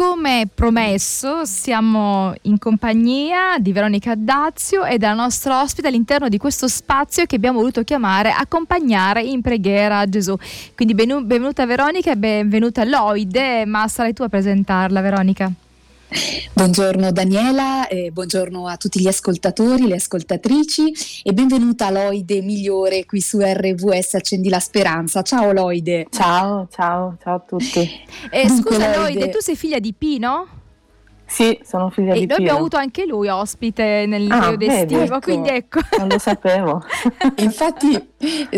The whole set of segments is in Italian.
come promesso, siamo in compagnia di Veronica Dazio e della nostra ospite all'interno di questo spazio che abbiamo voluto chiamare Accompagnare in preghiera Gesù. Quindi benvenuta Veronica e benvenuta Lloyd, ma sarai tu a presentarla Veronica. Buongiorno Daniela, eh, buongiorno a tutti gli ascoltatori, le ascoltatrici e benvenuta a Loide Migliore qui su RVS Accendi la Speranza. Ciao Loide. Ciao, ciao, ciao a tutti. Eh, scusa Loide, tu sei figlia di Pino? Sì, sono figlia e di Pino. E abbiamo avuto anche lui ospite nel ah, periodo estivo, ecco. quindi ecco. Non lo sapevo. Infatti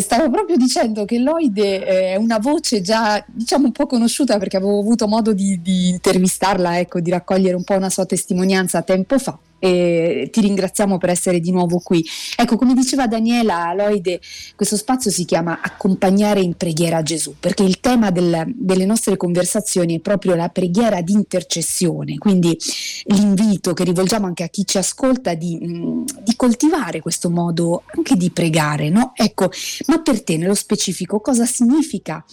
stavo proprio dicendo che Lloyd è una voce già diciamo un po' conosciuta perché avevo avuto modo di, di intervistarla, ecco, di raccogliere un po' una sua testimonianza tempo fa ti ringraziamo per essere di nuovo qui. Ecco, come diceva Daniela Loide, questo spazio si chiama Accompagnare in preghiera a Gesù, perché il tema del, delle nostre conversazioni è proprio la preghiera di intercessione, quindi l'invito che rivolgiamo anche a chi ci ascolta di, mh, di coltivare questo modo anche di pregare, no? Ecco, ma per te nello specifico cosa significa?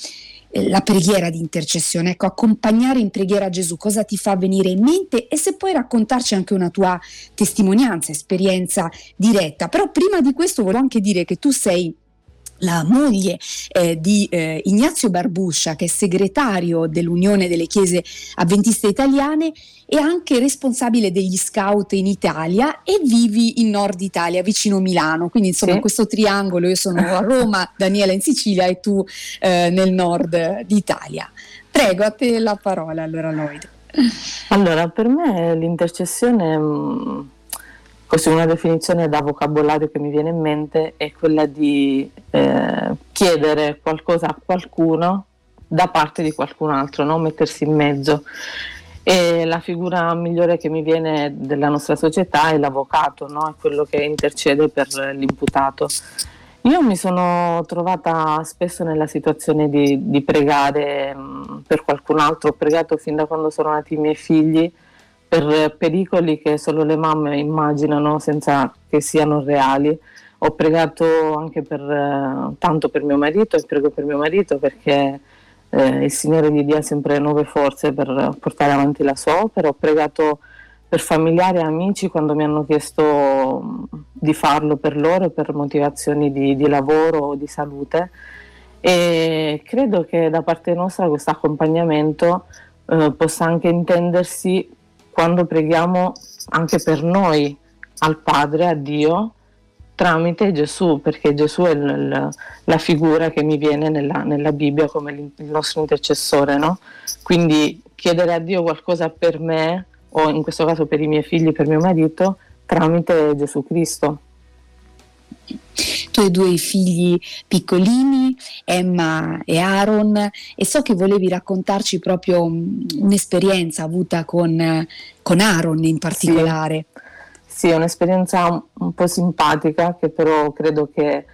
Eh, la preghiera di intercessione, ecco, accompagnare in preghiera Gesù, cosa ti fa venire in mente e se puoi raccontarci anche una tua testimonianza, esperienza diretta. Però prima di questo volevo anche dire che tu sei la moglie eh, di eh, Ignazio Barbuscia, che è segretario dell'Unione delle Chiese Avventiste Italiane e anche responsabile degli scout in Italia e vivi in Nord Italia, vicino Milano. Quindi insomma sì. questo triangolo, io sono a Roma, Daniela in Sicilia e tu eh, nel nord d'Italia. Prego, a te la parola allora Lloyd. Allora, per me l'intercessione... Mh Così una definizione da vocabolario che mi viene in mente è quella di eh, chiedere qualcosa a qualcuno da parte di qualcun altro, no? mettersi in mezzo. E la figura migliore che mi viene della nostra società è l'avvocato, no? è quello che intercede per l'imputato. Io mi sono trovata spesso nella situazione di, di pregare mh, mm, per qualcun altro, ho pregato fin da quando sono nati i miei figli per pericoli che solo le mamme immaginano senza che siano reali. Ho pregato anche per, eh, tanto per mio marito e prego per mio marito perché eh, il Signore gli dia sempre nuove forze per portare avanti la sua opera. Ho pregato per familiari e amici quando mi hanno chiesto di farlo per loro per motivazioni di, di lavoro o di salute e credo che da parte nostra questo accompagnamento eh, possa anche intendersi quando preghiamo anche per noi al Padre, a Dio, tramite Gesù, perché Gesù è l- la figura che mi viene nella, nella Bibbia come il nostro intercessore, no? Quindi chiedere a Dio qualcosa per me, o in questo caso per i miei figli, per mio marito, tramite Gesù Cristo tu hai due figli piccolini, Emma e Aaron, e so che volevi raccontarci proprio un'esperienza avuta con, con Aaron in particolare. Sì. sì, è un'esperienza un po' simpatica che però credo che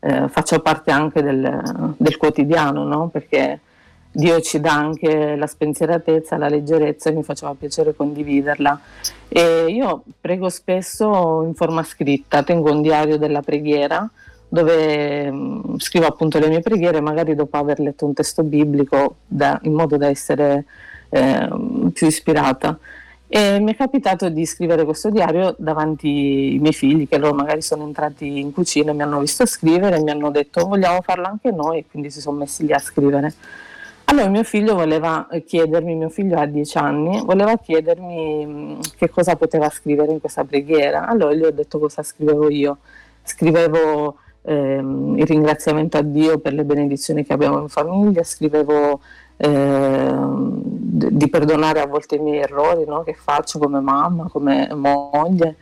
eh, faccia parte anche del, del quotidiano, no? perché Dio ci dà anche la spensieratezza, la leggerezza e mi faceva piacere condividerla. E io prego spesso in forma scritta, tengo un diario della preghiera dove mh, mm, scrivo appunto le mie preghiere, magari dopo aver letto un testo biblico, da, in modo da essere eh, più ispirata. E mi è capitato di scrivere questo diario davanti ai miei figli, che loro magari sono entrati in cucina mi hanno visto scrivere e mi hanno detto vogliamo farlo anche noi, e quindi si sono messi lì a scrivere. Allora mio figlio voleva chiedermi, mio figlio ha dieci anni, voleva chiedermi mm, che cosa poteva scrivere in questa preghiera. Allora gli ho detto cosa scrivevo io. Scrivevo ehm, il ringraziamento a Dio per le benedizioni che abbiamo in famiglia, scrivevo ehm, di perdonare a volte i miei errori no? che faccio come mamma, come moglie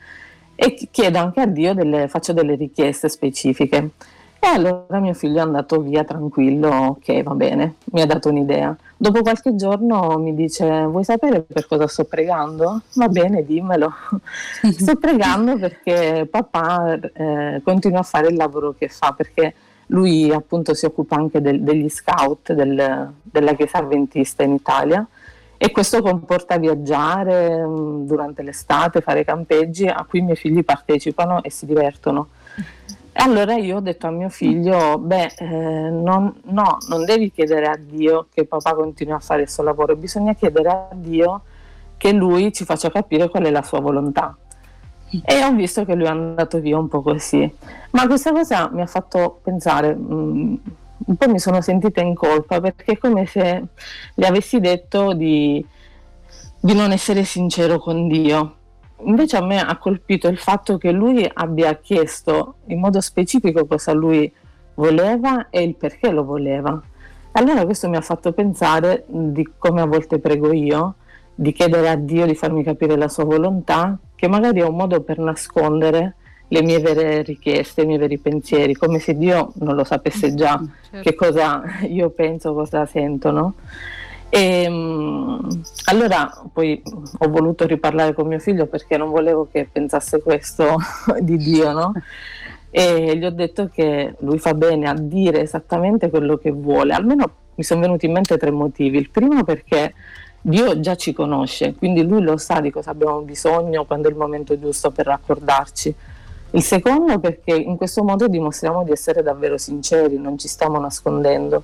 e chiedo anche a Dio delle, faccio delle richieste specifiche. E allora mio figlio è andato via tranquillo, ok va bene, mi ha dato un'idea. Dopo qualche giorno mi dice vuoi sapere per cosa sto pregando? Va bene, dimmelo. sto pregando perché papà eh, continua a fare il lavoro che fa, perché lui appunto si occupa anche del, degli scout del, della Chiesa Adventista in Italia e questo comporta viaggiare mm, durante l'estate, fare campeggi a cui i miei figli partecipano e si divertono. Allora io ho detto a mio figlio, beh, eh, non, no, non devi chiedere a Dio che papà continui a fare il suo lavoro, bisogna chiedere a Dio che lui ci faccia capire qual è la sua volontà. E ho visto che lui è andato via un po' così. Ma questa cosa mi ha fatto pensare, mh, mm, un po' mi sono sentita in colpa perché è come se gli avessi detto di, di non essere sincero con Dio. Invece a me ha colpito il fatto che lui abbia chiesto in modo specifico cosa lui voleva e il perché lo voleva. Allora questo mi ha fatto pensare di come a volte prego io, di chiedere a Dio di farmi capire la sua volontà, che magari è un modo per nascondere le mie vere richieste, i miei veri pensieri, come se Dio non lo sapesse già certo. che cosa io penso, cosa sento, no? E, um, allora poi ho voluto riparlare con mio figlio perché non volevo che pensasse questo di Dio, no? E gli ho detto che lui fa bene a dire esattamente quello che vuole. Almeno mi sono venuti in mente tre motivi. Il primo perché Dio già ci conosce, quindi lui lo sa di cosa abbiamo bisogno quando è il momento giusto per raccordarci. Il secondo perché in questo modo dimostriamo di essere davvero sinceri, non ci stiamo nascondendo.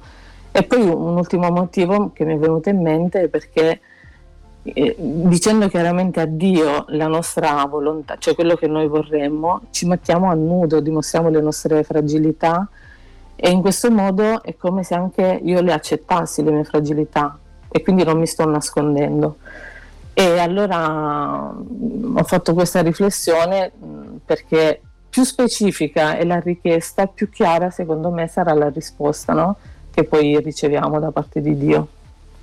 E poi un ultimo motivo che mi è venuto in mente è perché eh, dicendo chiaramente a Dio la nostra volontà, cioè quello che noi vorremmo, ci mettiamo a nudo, dimostriamo le nostre fragilità e in questo modo è come se anche io le accettassi le mie fragilità e quindi non mi sto nascondendo. E allora ho fatto questa riflessione perché più specifica è la richiesta, più chiara secondo me sarà la risposta no? Che poi riceviamo da parte di Dio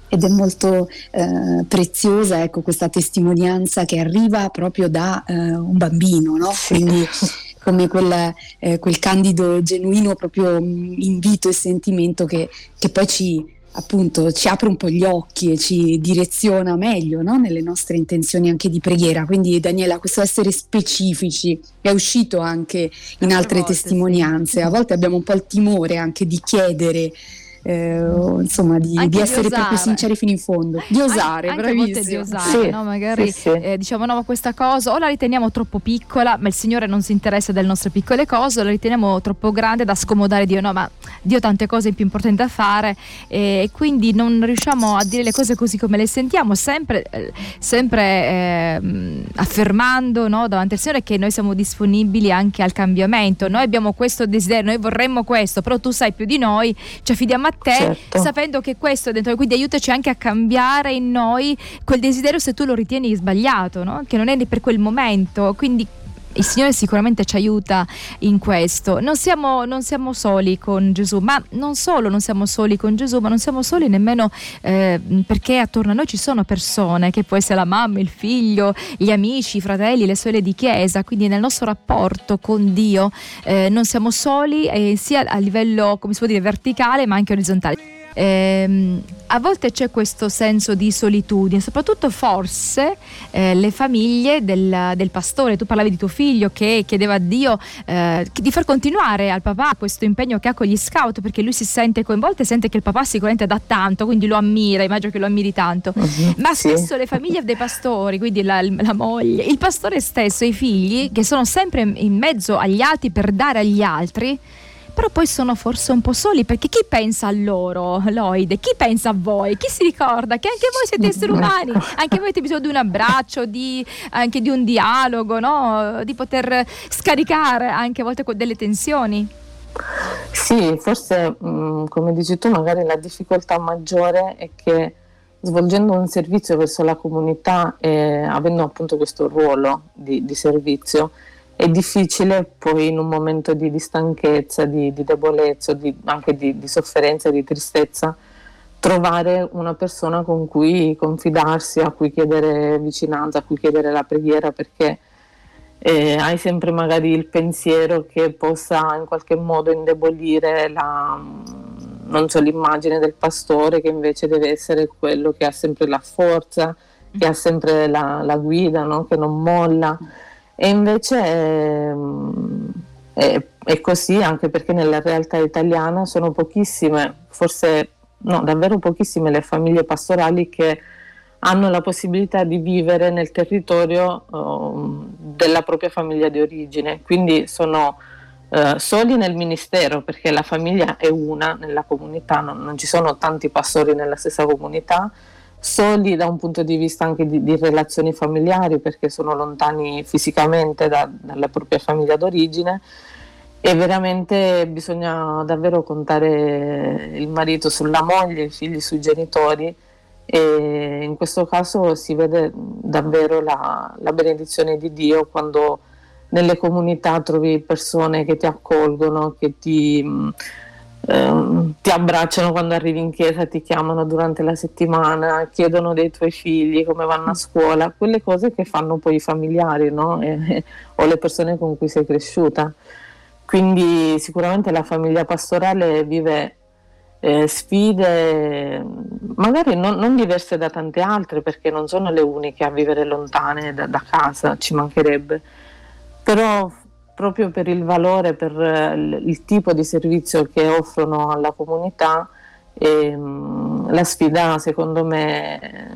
ed è molto eh, preziosa ecco, questa testimonianza che arriva proprio da eh, un bambino, no? quindi come quel, eh, quel, candido, genuino proprio mm, invito e sentimento che, che poi ci, appunto ci apre un po' gli occhi e ci direziona meglio no? nelle nostre intenzioni anche di preghiera. Quindi Daniela, questo essere specifici è uscito anche in altre volte, testimonianze. Sì. A volte abbiamo un po' il timore anche di chiedere eh, insomma di, di essere di proprio sinceri fino in fondo, di osare, anche, anche di osare, sì, no? magari sì, sì. Eh, diciamo no ma questa cosa o la riteniamo troppo piccola, ma il Signore non si interessa delle nostre piccole cose, o la riteniamo troppo grande da scomodare Dio, no ma Dio ha tante cose più importanti da fare e quindi non riusciamo a dire le cose così come le sentiamo, sempre, eh, sempre eh, affermando no, davanti al Signore che noi siamo disponibili anche al cambiamento, noi abbiamo questo desiderio, noi vorremmo questo, però tu sai più di noi, ci affidiamo a te certo. sapendo che questo è dentro quindi aiutaci anche a cambiare in noi quel desiderio se tu lo ritieni sbagliato no? che non è per quel momento quindi il Signore sicuramente ci aiuta in questo. Non siamo, non siamo, soli con Gesù, ma non solo non siamo soli con Gesù, ma non siamo soli nemmeno eh, perché attorno a noi ci sono persone, che può essere la mamma, il figlio, gli amici, i fratelli, le sorelle di chiesa, quindi nel nostro rapporto con Dio eh, non siamo soli eh, sia a livello, come si può dire, verticale, ma anche orizzontale. Eh, a volte c'è questo senso di solitudine, soprattutto forse eh, le famiglie del, del, pastore. Tu parlavi di tuo figlio che chiedeva a Dio eh, di far continuare al papà questo impegno che ha con gli scout perché lui si sente coinvolto e sente che il papà sicuramente dà tanto, quindi lo ammira, immagino che lo ammiri tanto. Uh-huh, Ma spesso le famiglie dei pastori, quindi la, la moglie, il pastore stesso, i figli che sono sempre in mezzo agli altri per dare agli altri però poi sono forse un po' soli perché chi pensa a loro, Lloyd? Chi pensa a voi? Chi si ricorda che anche voi siete esseri umani, anche voi avete bisogno di un abbraccio, di, anche di un dialogo, no? di poter scaricare anche a volte delle tensioni? Sì, forse mm, come dici tu, magari la difficoltà maggiore è che svolgendo un servizio verso la comunità e avendo appunto questo ruolo di, di servizio, è difficile poi in un momento di, di stanchezza, di, di debolezza, di, anche di, sofferenza, di tristezza, trovare una persona con cui confidarsi, a cui chiedere vicinanza, a cui chiedere la preghiera, perché eh, hai sempre magari il pensiero che possa in qualche modo indebolire la, non so, l'immagine del pastore che invece deve essere quello che ha sempre la forza, che ha sempre la, la guida, no? che non molla. E invece è, è, è, così anche perché nella realtà italiana sono pochissime, forse no, davvero pochissime le famiglie pastorali che hanno la possibilità di vivere nel territorio uh, della propria famiglia di origine, quindi sono uh, soli nel ministero perché la famiglia è una nella comunità, non, non ci sono tanti pastori nella stessa comunità soli da un punto di vista anche di, di relazioni familiari perché sono lontani fisicamente da, dalla propria famiglia d'origine. E veramente bisogna davvero contare il marito sulla moglie, i figli sui genitori e in questo caso si vede davvero la, la benedizione di Dio quando nelle comunità trovi persone che ti accolgono, che ti, eh, ti, abbracciano quando arrivi in chiesa, ti chiamano durante la settimana, chiedono dei tuoi figli come vanno a scuola, quelle cose che fanno poi i familiari no? e, o le persone con cui sei cresciuta. Quindi sicuramente la famiglia pastorale vive eh, sfide magari non, non, diverse da tante altre perché non sono le uniche a vivere lontane da, da casa, ci mancherebbe, però proprio per il valore, per il, il tipo di servizio che offrono alla comunità, ehm, la sfida secondo me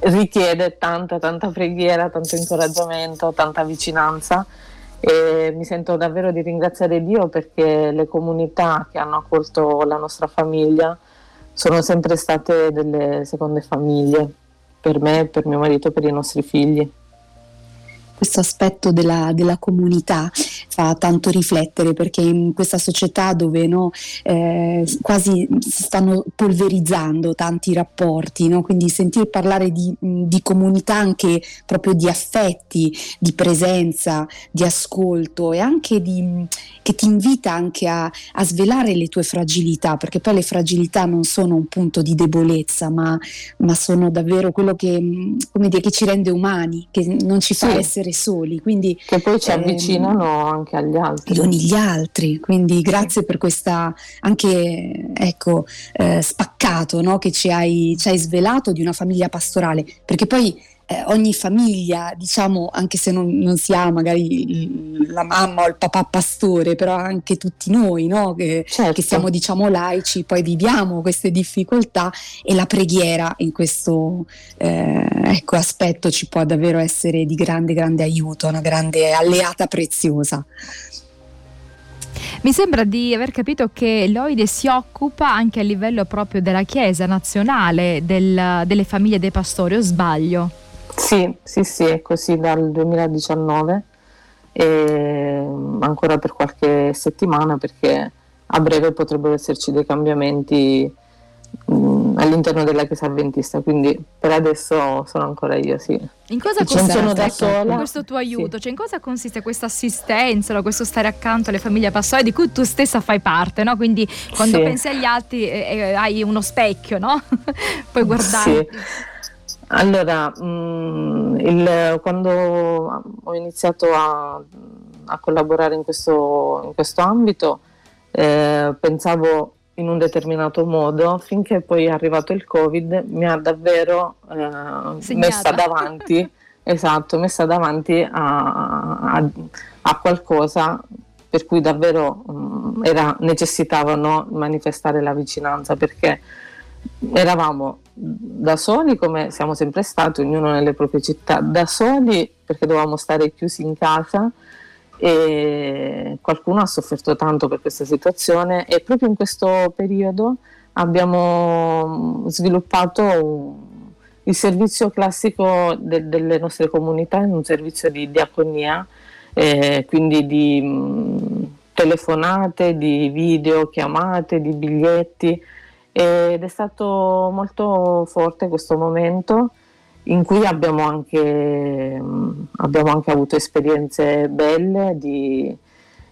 richiede tanta, tanta preghiera, tanto incoraggiamento, tanta vicinanza. E mi sento davvero di ringraziare Dio perché le comunità che hanno accolto la nostra famiglia sono sempre state delle seconde famiglie per me, per mio marito, per i nostri figli questo aspetto della, della, comunità fa tanto riflettere perché in questa società dove no, eh, quasi si stanno polverizzando tanti rapporti, no? quindi sentir parlare di, di, comunità anche proprio di affetti, di presenza, di ascolto e anche di, che ti invita anche a, a svelare le tue fragilità, perché poi le fragilità non sono un punto di debolezza, ma, ma sono davvero quello che, dire, che, ci rende umani, che non ci fa sì. essere essere soli. Quindi, che poi ci ehm, avvicinano anche agli altri. Con gli altri, quindi grazie per questa anche ecco, eh, spaccato no? che ci hai, ci hai svelato di una famiglia pastorale, perché poi eh, ogni famiglia, diciamo, anche se non, non, si ha magari la mamma o il papà pastore, però anche tutti noi, no? che, certo. che, siamo diciamo laici, poi viviamo queste difficoltà e la preghiera in questo eh, ecco, aspetto ci può davvero essere di grande, grande aiuto, una grande alleata preziosa. Mi sembra di aver capito che l'OIDE si occupa anche a livello proprio della Chiesa nazionale, del, delle famiglie dei pastori, o sbaglio? Sì, sì, sì, è così dal 2019 e ancora per qualche settimana perché a breve potrebbero esserci dei cambiamenti mh, all'interno della Chiesa Adventista, quindi per adesso sono ancora io, sì. In cosa consiste questo tuo aiuto? Sì. Cioè, in cosa consiste questa assistenza, questo stare accanto alle famiglie pastorali di cui tu stessa fai parte, no? Quindi quando sì. pensi agli altri eh, eh, hai uno specchio, no? Puoi guardare. Sì. Allora, mh, mm, il, quando ho iniziato a, a collaborare in questo, in questo ambito, eh, pensavo in un determinato modo finché poi è arrivato il Covid mi ha davvero eh, messa davanti, esatto, messa davanti a, a, a, qualcosa per cui davvero mh, mm, era, necessitavano manifestare la vicinanza perché eravamo da soli come siamo sempre stati, ognuno nelle proprie città, da soli perché dovevamo stare chiusi in casa e qualcuno ha sofferto tanto per questa situazione e proprio in questo periodo abbiamo sviluppato il servizio classico de, delle nostre comunità, un servizio di diaconia, eh, quindi di mh, telefonate, di video, chiamate, di biglietti ed è stato molto forte questo momento in cui abbiamo anche, abbiamo anche avuto esperienze belle di,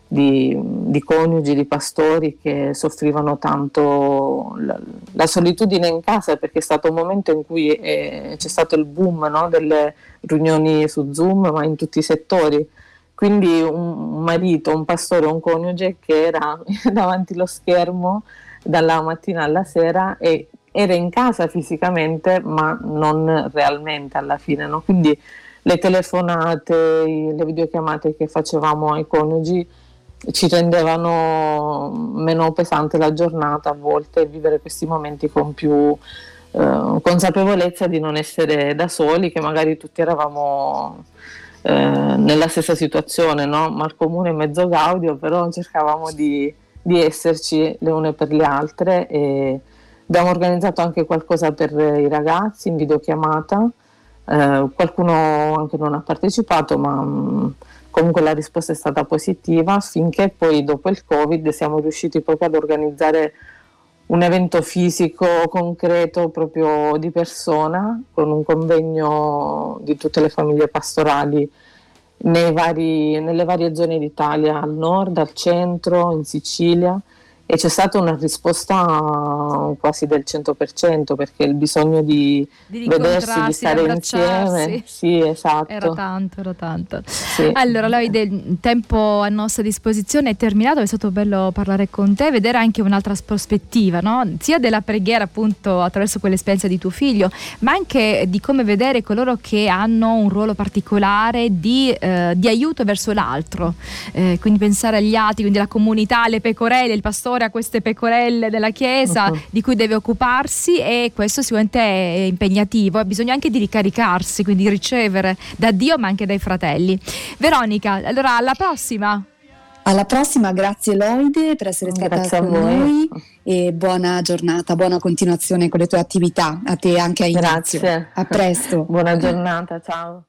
di, di, coniugi, di pastori che soffrivano tanto la, la, solitudine in casa perché è stato un momento in cui è, c'è stato il boom no? delle riunioni su Zoom ma in tutti i settori. Quindi un marito, un pastore, un coniuge che era davanti allo schermo dalla mattina alla sera e era in casa fisicamente ma non realmente alla fine. No? Quindi le telefonate, le videochiamate che facevamo ai coniugi ci rendevano meno pesante la giornata a volte vivere questi momenti con più eh, consapevolezza di non essere da soli, che magari tutti eravamo eh, nella stessa situazione, no? mal comune mezzo gaudio, però cercavamo di di esserci le une per le altre e Abbiamo organizzato anche qualcosa per i ragazzi in videochiamata, eh, qualcuno anche non ha partecipato, ma mh, mm, comunque la risposta è stata positiva finché poi dopo il Covid siamo riusciti proprio ad organizzare un evento fisico concreto proprio di persona con un convegno di tutte le famiglie pastorali vari, nelle varie zone d'Italia, al nord, al centro, in Sicilia e c'è stata una risposta quasi del 100% perché il bisogno di, di vedersi, di stare insieme, sì, esatto. Era tanto, era tanto. Sì. Allora, Loide, il tempo a nostra disposizione è terminato, è stato bello parlare con te, vedere anche un'altra prospettiva, no? sia della preghiera appunto attraverso quell'esperienza di tuo figlio, ma anche di come vedere coloro che hanno un ruolo particolare di, eh, di aiuto verso l'altro, eh, quindi pensare agli altri, quindi alla comunità, le pecorelle, il pastore pastore queste pecorelle della chiesa uh-huh. di cui deve occuparsi e questo sicuramente è impegnativo, bisogna anche di ricaricarsi, quindi ricevere da Dio ma anche dai fratelli. Veronica, allora alla prossima. Alla prossima, grazie Loide per essere stata grazie con noi e buona giornata, buona continuazione con le tue attività, a te anche a Ignazio. Grazie. A presto. buona giornata, ciao.